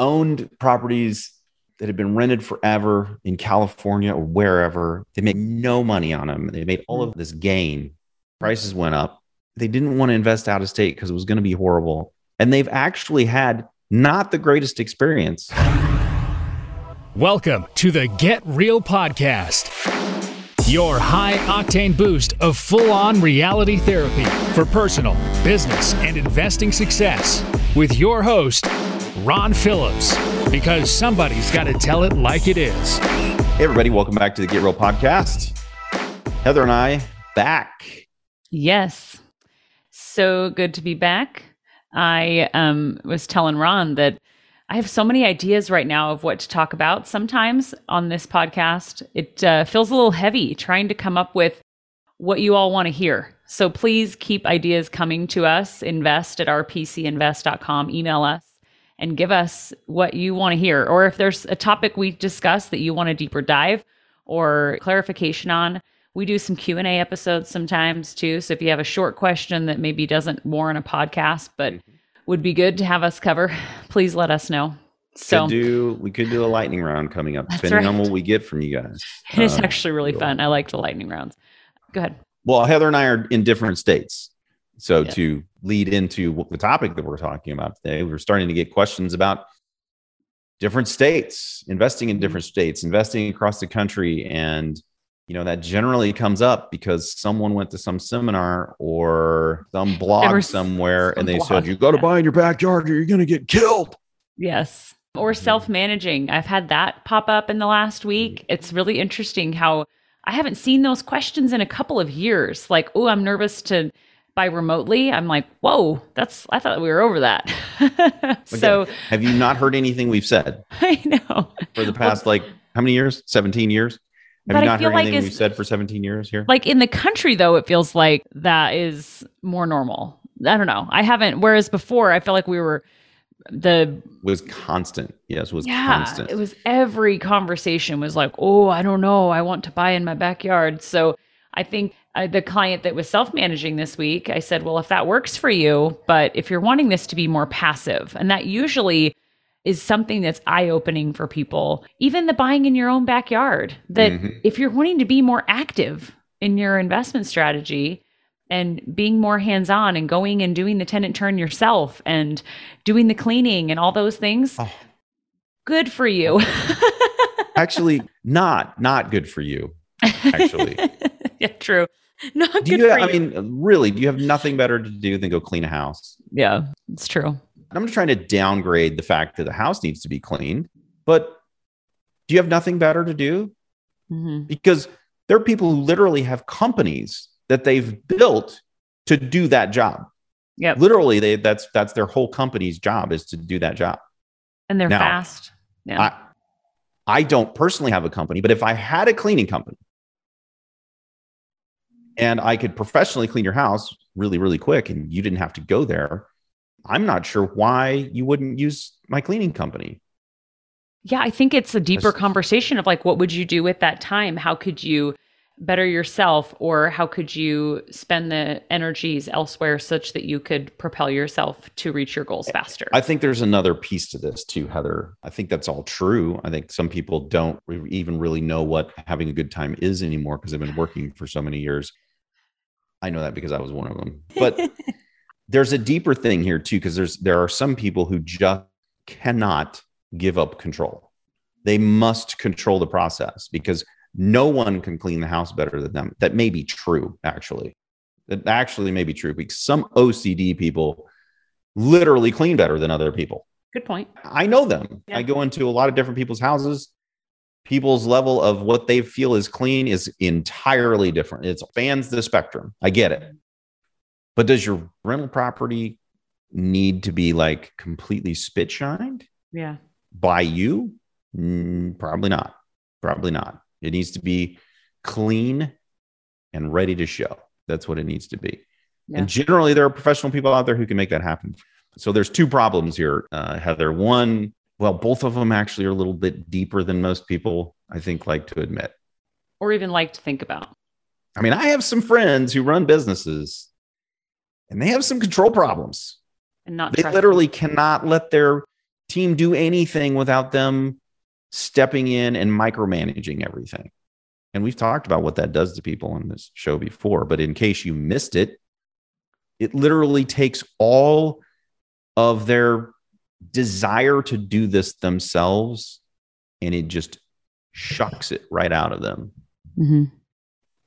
owned properties that had been rented forever in California or wherever. They made no money on them. They made all of this gain. Prices went up. They didn't want to invest out of state because it was going to be horrible. And they've actually had not the greatest experience. Welcome to the Get Real Podcast, your high octane boost of full on reality therapy for personal, business, and investing success with your host, Ron Phillips, because somebody's got to tell it like it is. Hey, everybody, welcome back to the Get Real Podcast. Heather and I back. Yes. So good to be back. I um, was telling Ron that I have so many ideas right now of what to talk about. Sometimes on this podcast, it uh, feels a little heavy trying to come up with what you all want to hear. So please keep ideas coming to us. Invest at rpcinvest.com. Email us and give us what you want to hear. Or if there's a topic we discuss that you want a deeper dive or clarification on, we do some q&a episodes sometimes too. So if you have a short question that maybe doesn't warrant a podcast but would be good to have us cover please let us know. So could do we could do a lightning round coming up depending on what we get from you guys. It's Uh, actually really fun. I like the lightning rounds. Go ahead. Well heather and i are in different states so Yeah. to lead into the topic that we're talking about today we're starting to get questions about different states investing in different states investing across the country and you know that generally comes up because someone went to some seminar or some blog somewhere some and they blog, said you got to yeah. buy in your backyard or you're going to get killed. Yes. Or Mhm. self-managing. I've had that pop up in the last week. It's really interesting how i haven't seen those questions in a couple of years. Like oh i'm nervous to buy remotely i'm like whoa that's i thought we were over that. So Again, have you not heard anything we've said? I know. For the past like how many years? 17 years? Have But you not heard like anything we've said for 17 years here? Like in the country though it feels like that is more normal. I don't know. I haven't whereas before i feel like we were the was constant. Yes was yeah constant. it was every conversation was like oh i don't know. I want to buy in my backyard. So i think uh, the client that was self-managing this week i said well if that works for you but if you're wanting this to be more passive and that usually is something that's eye-opening for people even the buying in your own backyard that Mhm. if you're wanting to be more active in your investment strategy and being more hands-on and going and doing the tenant turn yourself and doing the cleaning and all those things Oh. good for you actually not not good for you actually. yeah true. Not do good you i you. mean really do you have nothing better to do than go clean a house? Yeah it's true. I'm not trying to downgrade the fact that the house needs to be cleaned but do you have nothing better to do? Mhm. because there are people who literally have companies that they've built to do that job. Yeah. literally they that's that's their whole company's job is to do that job. And they're Now, fast. Yeah. I I don't personally have a company, but if I had a cleaning company and I could professionally clean your house really, really quick and you didn't have to go there, I'm not sure why you wouldn't use my cleaning company. Yeah, I think it's a deeper conversation of like, what would you do with that time? How could you better yourself, or how could you spend the energies elsewhere such that you could propel yourself to reach your goals faster? I think there's another piece to this too, Heather. I think that's all true. I think some people don't re- even really know what having a good time is anymore because they've been working for so many years. I know that because I was one of them. But there's a deeper thing here too because there's there are some people who just cannot give up control they must control the process because no one can clean the house better than them that may be true actually that actually may be true because some ocd people literally clean better than other people Good point. i know them Yeah. i go into a lot of different people's houses people's level of what they feel is clean is entirely different it spans the spectrum i get it but does your rental property need to be like completely spit shined Yeah. by you? Mm, probably not. Probably not. It needs to be clean and ready to show. That's what it needs to be. Yeah. And generally, there are professional people out there who can make that happen. So there's two problems here, uh, Heather. One, well, both of them actually are a little bit deeper than most people, I think, like to admit. Or even like to think about. I mean, I have some friends who run businesses and they have some control problems. And not They literally cannot let their team do anything without them stepping in and micromanaging everything. And we've talked about what that does to people on this show before, but in case you missed it, it literally takes all of their desire to do this themselves and it just shucks it right out of them. Mm-hmm.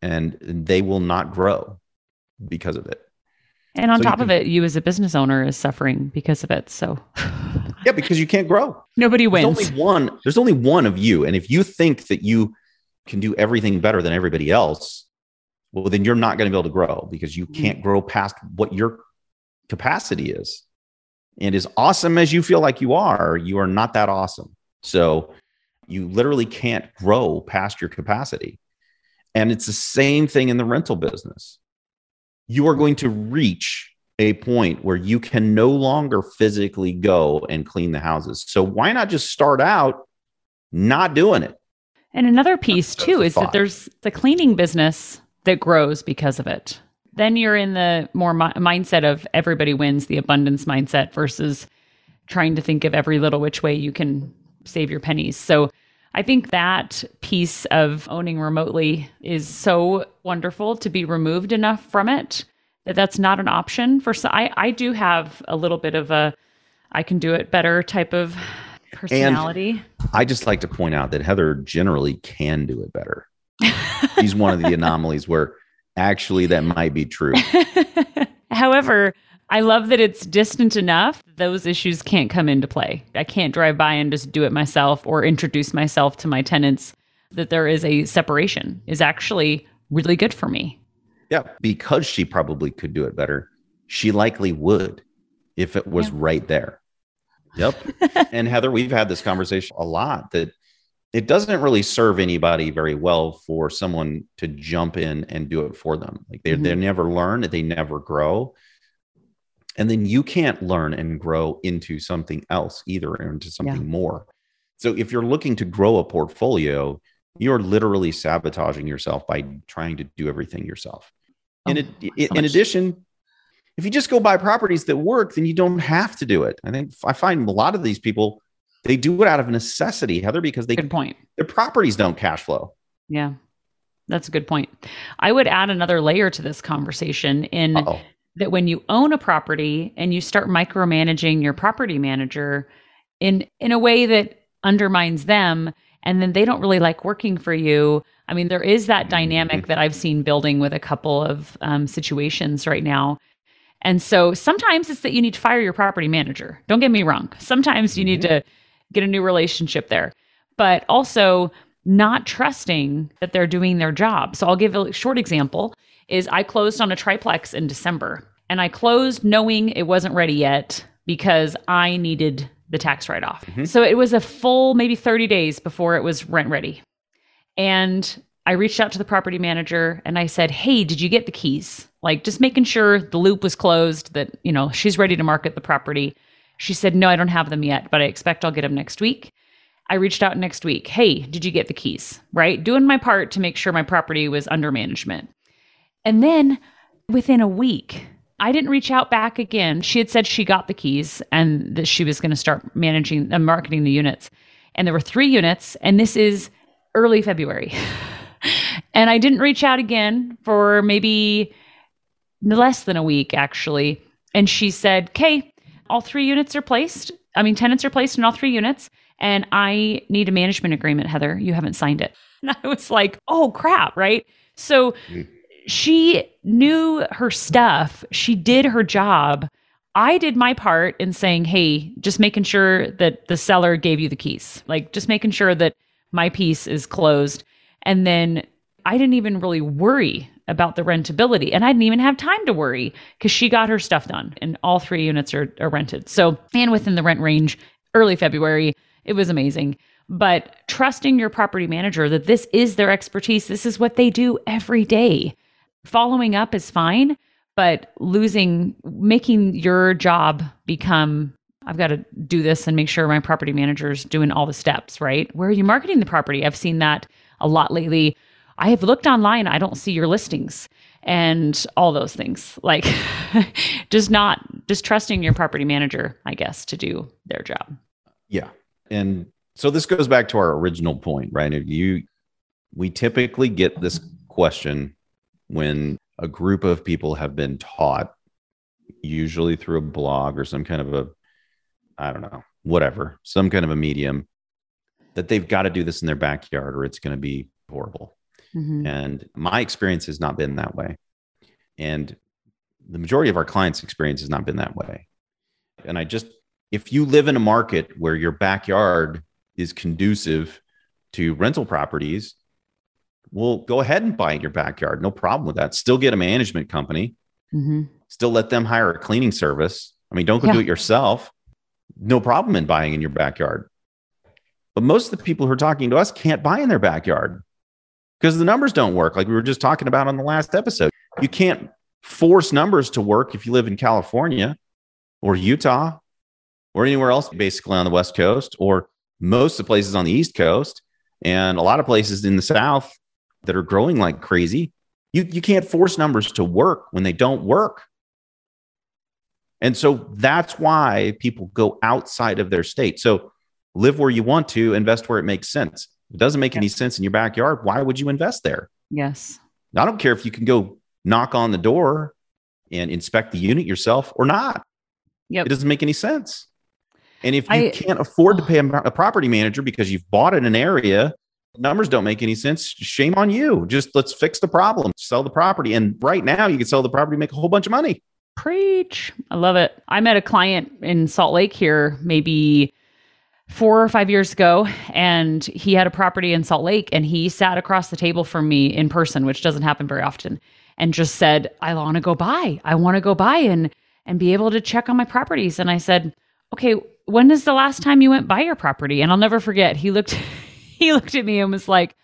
And they will not grow because of it. And on So top of it, you as a business owner is suffering because of it. So Yeah, because you can't grow. nobody There's wins. only one. There's only one of you, and if you think that you can do everything better than everybody else, well, then you're not going to be able to grow because you can't grow past what your capacity is. And as awesome as you feel like you are, you are not that awesome. So you literally can't grow past your capacity. And it's the same thing in the rental business. You are going to reach a point where you can no longer physically go and clean the houses. So why not just start out not doing it? And another piece That's too is that there's the cleaning business that grows because of it. Then you're in the more mi- mindset of everybody wins, the abundance mindset versus trying to think of every little which way you can save your pennies. So I think that piece of owning remotely is so wonderful to be removed enough from it that that's not an option for so I I do have a little bit of a I can do it better type of personality. I just like to point out that Heather generally can do it better. She's one of the anomalies where actually that might be true. However, I love that it's distant enough those issues can't come into play. I can't drive by and just do it myself or introduce myself to my tenants. That there is a separation is actually really good for me. Yeah, because she probably could do it better. She likely would if it was Yeah. right there. Yep. and Heather, we've had this conversation a lot that it doesn't really serve anybody very well for someone to jump in and do it for them. Like they Mhm. they never learn, they never grow. And then you can't learn and grow into something else either, or into something more. So if you're looking to grow a portfolio, you're literally sabotaging yourself by trying to do everything yourself. In, Oh, in, so in much. addition, if you just go buy properties that work, then you don't have to do it. I think I find a lot of these people they do it out of necessity, Heather, because they Good point. their properties don't cash flow. Yeah. That's a good point. I would add another layer to this conversation in Uh-oh. that when you own a property and you start micromanaging your property manager in in a way that undermines them and then they don't really like working for you i mean there is that dynamic that i've seen building with a couple of um, situations right now and so sometimes it's that you need to fire your property manager don't get me wrong sometimes you need to get a new relationship there but also not trusting that they're doing their job so i'll give a short example is I closed on a triplex in December and I closed knowing it wasn't ready yet because I needed the tax write off. Mm-hmm. So it was a full maybe 30 days before it was rent ready. And I reached out to the property manager and I said, Hey, did you get the keys? Like just making sure the loop was closed, that, you know, she's ready to market the property. She said, No, I don't have them yet, but I expect I'll get them next week. I reached out next week. Hey, did you get the keys? Right? Doing my part to make sure my property was under management. And then within a week, I didn't reach out back again. She had said she got the keys and that she was going to start managing and marketing the units. And there were three units, and this is early February. and I didn't reach out again for maybe less than a week, actually. And she said, Okay, all three units are placed. I mean, tenants are placed in all three units. And I need a management agreement, Heather. You haven't signed it. And I was like, Oh, crap. Right. So mm. she knew her stuff. She did her job. I did my part in saying, hey, just making sure that the seller gave you the keys, like just making sure that my piece is closed. And then I didn't even really worry about the rentability. And I didn't even have time to worry because she got her stuff done and all three units are, are rented. So, and within the rent range, early February, it was amazing. But trusting your property manager that this is their expertise, this is what they do every day following up is fine, but losing, making your job become, I've got to do this and make sure my property manager's doing all the steps, right? Where are you marketing the property? I've seen that a lot lately. I have looked online, I don't see your listings and all those things. Like just not, just trusting your property manager, I guess, to do their job. Yeah. And so this goes back to our original point, right? If you we typically get this question when a group of people have been taught usually through a blog or some kind of a I don't know, whatever, some kind of a medium that they've got to do this in their backyard or it's going to be horrible. Mm-hmm. And my experience has not been that way. And the majority of our clients' experience has not been that way. And I just, if you live in a market where your backyard is conducive to rental properties, well, go ahead and buy in your backyard. No problem with that. Still get a management company. Mm-hmm. Still let them hire a cleaning service. I mean, don't go yeah. do it yourself. No problem in buying in your backyard. But most of the people who are talking to us can't buy in their backyard because the numbers don't work. Like we were just talking about on the last episode. You can't force numbers to work if you live in California or Utah or anywhere else, basically on the West Coast or most of the places on the East Coast and a lot of places in the South that are growing like crazy. You, you can't force numbers to work when they don't work. And so that's why people go outside of their state. So live where you want to, invest where it makes sense. It doesn't make any sense in your backyard, why would you invest there? Yes. I don't care if you can go knock on the door and inspect the unit yourself or not. Yep. It doesn't make any sense. And if you I, can't afford to oh. pay a, a, property manager because you've bought in an area, numbers don't make any sense. Shame on you. Just let's fix the problem, sell the property. And right now, you can sell the property, make a whole bunch of money. Preach. I love it. I met a client in Salt Lake here maybe four or five years ago and he had a property in Salt Lake and he sat across the table from me in person, which doesn't happen very often, and just said, I want to go buy. I want to go buy and and be able to check on my properties. And I said, Okay, when is the last time you went by your property? And I'll never forget. He looked he looked at me and was like,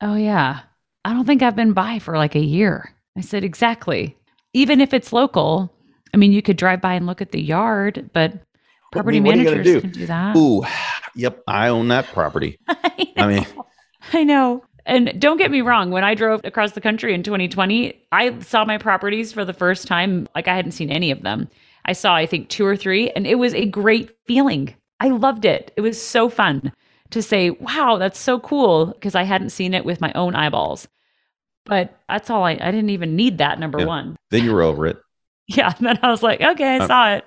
Oh yeah, I don't think I've been by for like a year. I said, Exactly. Even if it's local, I mean, you could drive by and look at the yard, but Property I mean, managers do? can do that. Ooh, yep, I own that property. I, I mean, I know. And don't get me wrong, when I drove across the country in 2020, I saw my properties for the first time like I hadn't seen any of them. I saw, I think, two or three, and it was a great feeling. I loved it. It was so fun to say, wow, that's so cool, because I hadn't seen it with my own eyeballs. But that's all I, I didn't even need that, number yeah. one. Then you were over it. Yeah. Then I was like, okay, I uh, saw it.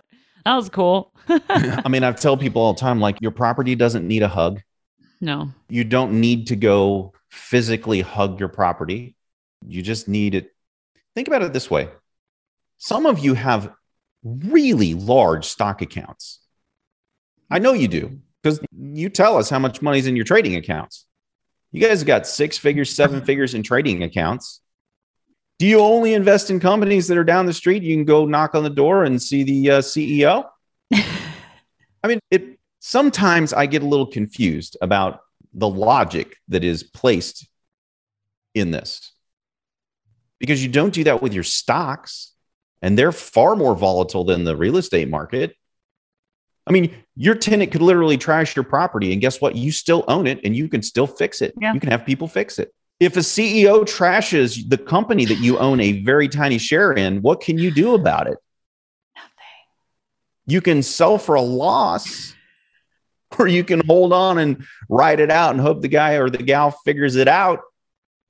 That was cool. I mean, I tell people all the time like, your property doesn't need a hug. No. You don't need to go physically hug your property. You just need it. Think about it this way some of you have really large stock accounts. I know you do because you tell us how much money's in your trading accounts. You guys got six figures, seven figures in trading accounts. Do you only invest in companies that are down the street? You can go knock on the door and see the uh, CEO. I mean, it sometimes I get a little confused about the logic that is placed in this because you don't do that with your stocks and they're far more volatile than the real estate market. I mean, your tenant could literally trash your property and guess what? You still own it and you can still fix it. Yeah. You can have people fix it. If a CEO trashes the company that you own a very tiny share in, what can you do about it? Nothing. You can sell for a loss or you can hold on and ride it out and hope the guy or the gal figures it out.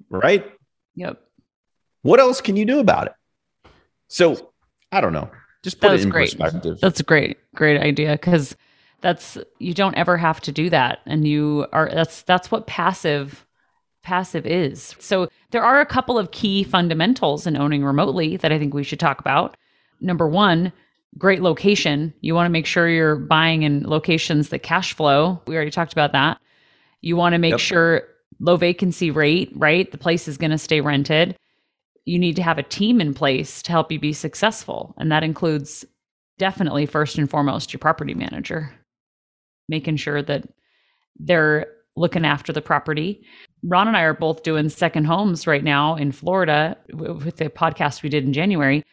Right? Yep. What else can you do about it? So I don't know. Just put it in great. perspective. That's a great, great idea because that's you don't ever have to do that. And you are that's that's what passive passive is. So there are a couple of key fundamentals in owning remotely that I think we should talk about. Number one, great location. You want to make sure you're buying in locations that cash flow. We already talked about that. You want to make yep. sure low vacancy rate, right? The place is going to stay rented. You need to have a team in place to help you be successful. And that includes definitely first and foremost your property manager, making sure that they're looking after the property. Ron and I are both doing second homes right now in Florida with the podcast we did in January.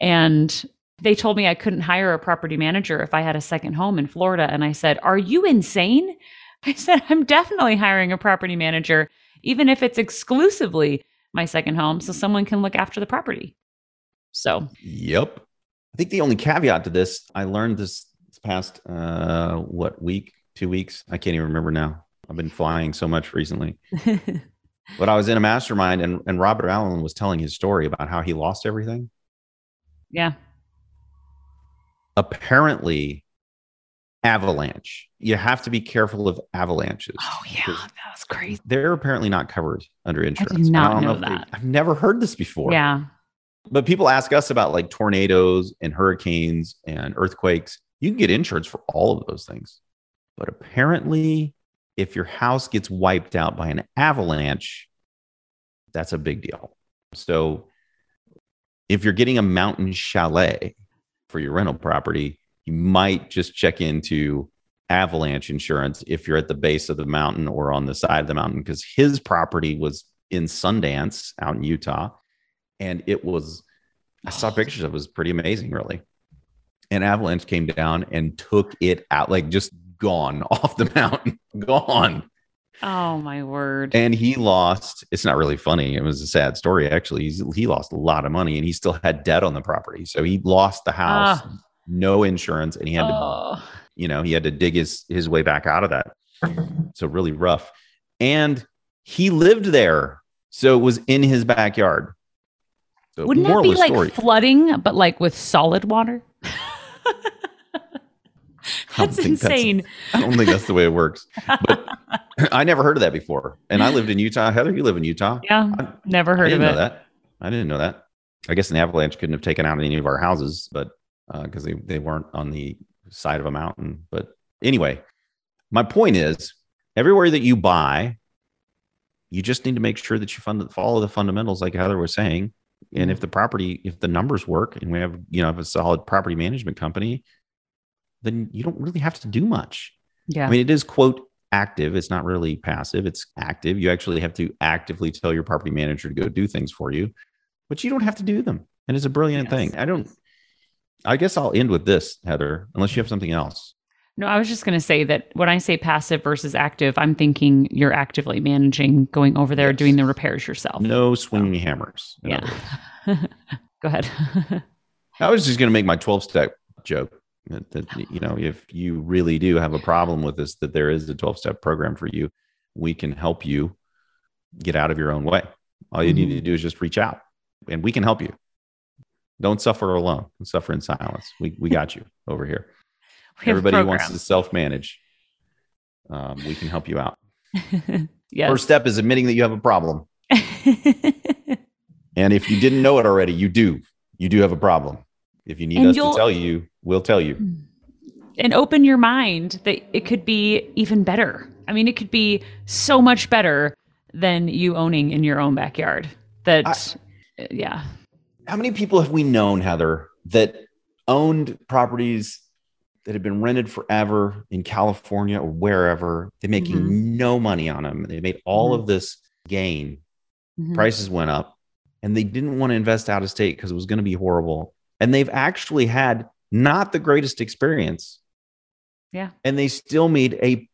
And they told me I couldn't hire a property manager if I had a second home in Florida. And I said, Are you insane? I said, I'm definitely hiring a property manager, even if it's exclusively my second home, so someone can look after the property. So, yep. I think the only caveat to this, I learned this, past, uh, what week, two weeks. I can't even remember now. I've been flying so much recently. but I was in a mastermind and, and Robert Allen was telling his story about how he lost everything. yeah. Apparently, avalanche. You have to be careful of avalanches. Oh yeah, that was crazy. They're apparently not covered under insurance. And not don't know they- that. I've never heard this before. Yeah. But people ask us about like tornadoes and hurricanes and earthquakes. You can get insurance for all of those things. But apparently, if your house gets wiped out by an avalanche, that's a big deal. So if you're getting a mountain chalet for your rental property, you might just check into avalanche insurance if you're at the base of the mountain or on the side of the mountain because his property was in Sundance out in Utah and it was I saw pictures of it, was pretty amazing really. An avalanche came down and took it out like just gone off the mountain, gone. Oh my word. And he lost. It's not really funny. It was a sad story, actually. He's, he lost a lot of money and he still had debt on the property. So he lost the house, Ah. no insurance, and he had to, oh. you know, he had to dig his, his way back out of that. So really rough. And he lived there. So it was in his backyard. So Wouldn't that be like story, flooding, but like with solid water? That's that's- insane. I don't think that's the way it works. But I never heard of that before. And I lived in Utah. Heather, you live in Utah. yeah, I- never heard of didn't it. know that. I didn't know that. I guess an avalanche couldn't have taken out any of our houses, but uh, because they, they weren't on the side of a mountain. But anyway, my point is everywhere that you buy, you just need to make sure that you fund, follow the fundamentals, like Heather was saying. And if the property, if the numbers work and we have, you know, have a solid property management company, then you don't really have to do much. Yeah. I mean, it is quote active. It's not really passive. It's active. You actually have to actively tell your property manager to go do things for you, but you don't have to do them. And it's a brilliant Yes. thing. I don't. I guess I'll end with this, Heather, unless you have something else. No, I was just going to say that when I say passive versus active, I'm thinking you're actively managing, going over there, Yes. doing the repairs yourself. No swinging hammers. Yeah. Go ahead. I was just going to make my 12 step joke that, that, you know, if you really do have a problem with this, that there is a 12 step program for you. We can help you get out of your own way. All you need Mhm. to do is just reach out and we can help you. Don't suffer alone. Suffer in silence. We, we got you over here. We Everybody who wants to self manage. Um, we can help you out. yes. First step is admitting that you have a problem. And if you didn't know it already, you do. You do have a problem. If you need And us to you'll- tell you, we'll tell you. and open your mind that it could be even better. I mean, it could be so much better than you owning in your own backyard. That, yeah. How many people have we known, Heather, that owned properties that have been rented forever in California or wherever? They're making Mm-hmm. no money on them. They made all of this gain. Mhm. Prices went up and they didn't want to invest out of state because it was going to be horrible. And they've actually had not the greatest experience. Yeah. And they still made a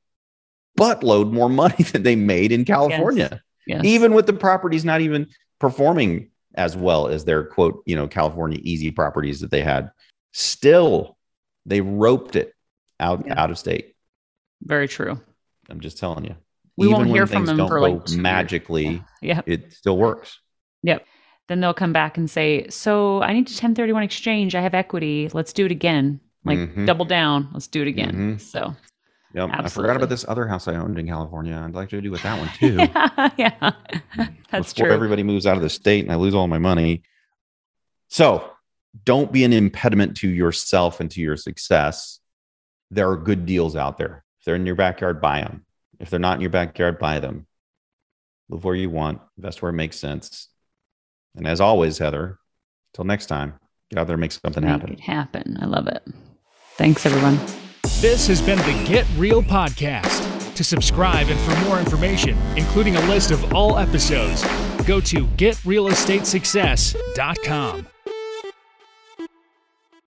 buttload more money than they made in California Yes. even with the properties not even performing as well as their quote, you know, California easy properties that they had, still they roped it out Yeah. out of state. Very true. I'm just telling you. We even won't hear from them for, like, magically, Yep. it still works. Yep. Then they'll come back and say, "So I need to 1031 exchange. I have equity. Let's do it again. Like Mhm. double down. Let's do it again." Mhm. So Yep. I forgot about this other house I owned in California. I'd like to do with that one too. yeah, yeah. That's before true. everybody moves out of the state and I lose all my money. So don't be an impediment to yourself and to your success. There are good deals out there. If they're in your backyard, buy them. If they're not in your backyard, buy them. Live where you want, invest where it makes sense. And as always, Heather, till next time, get out there and make something Make happen. it happen. I love it. Thanks, everyone. This has been the Get Real Podcast. To subscribe and for more information, including a list of all episodes, go to getrealestatesuccess.com.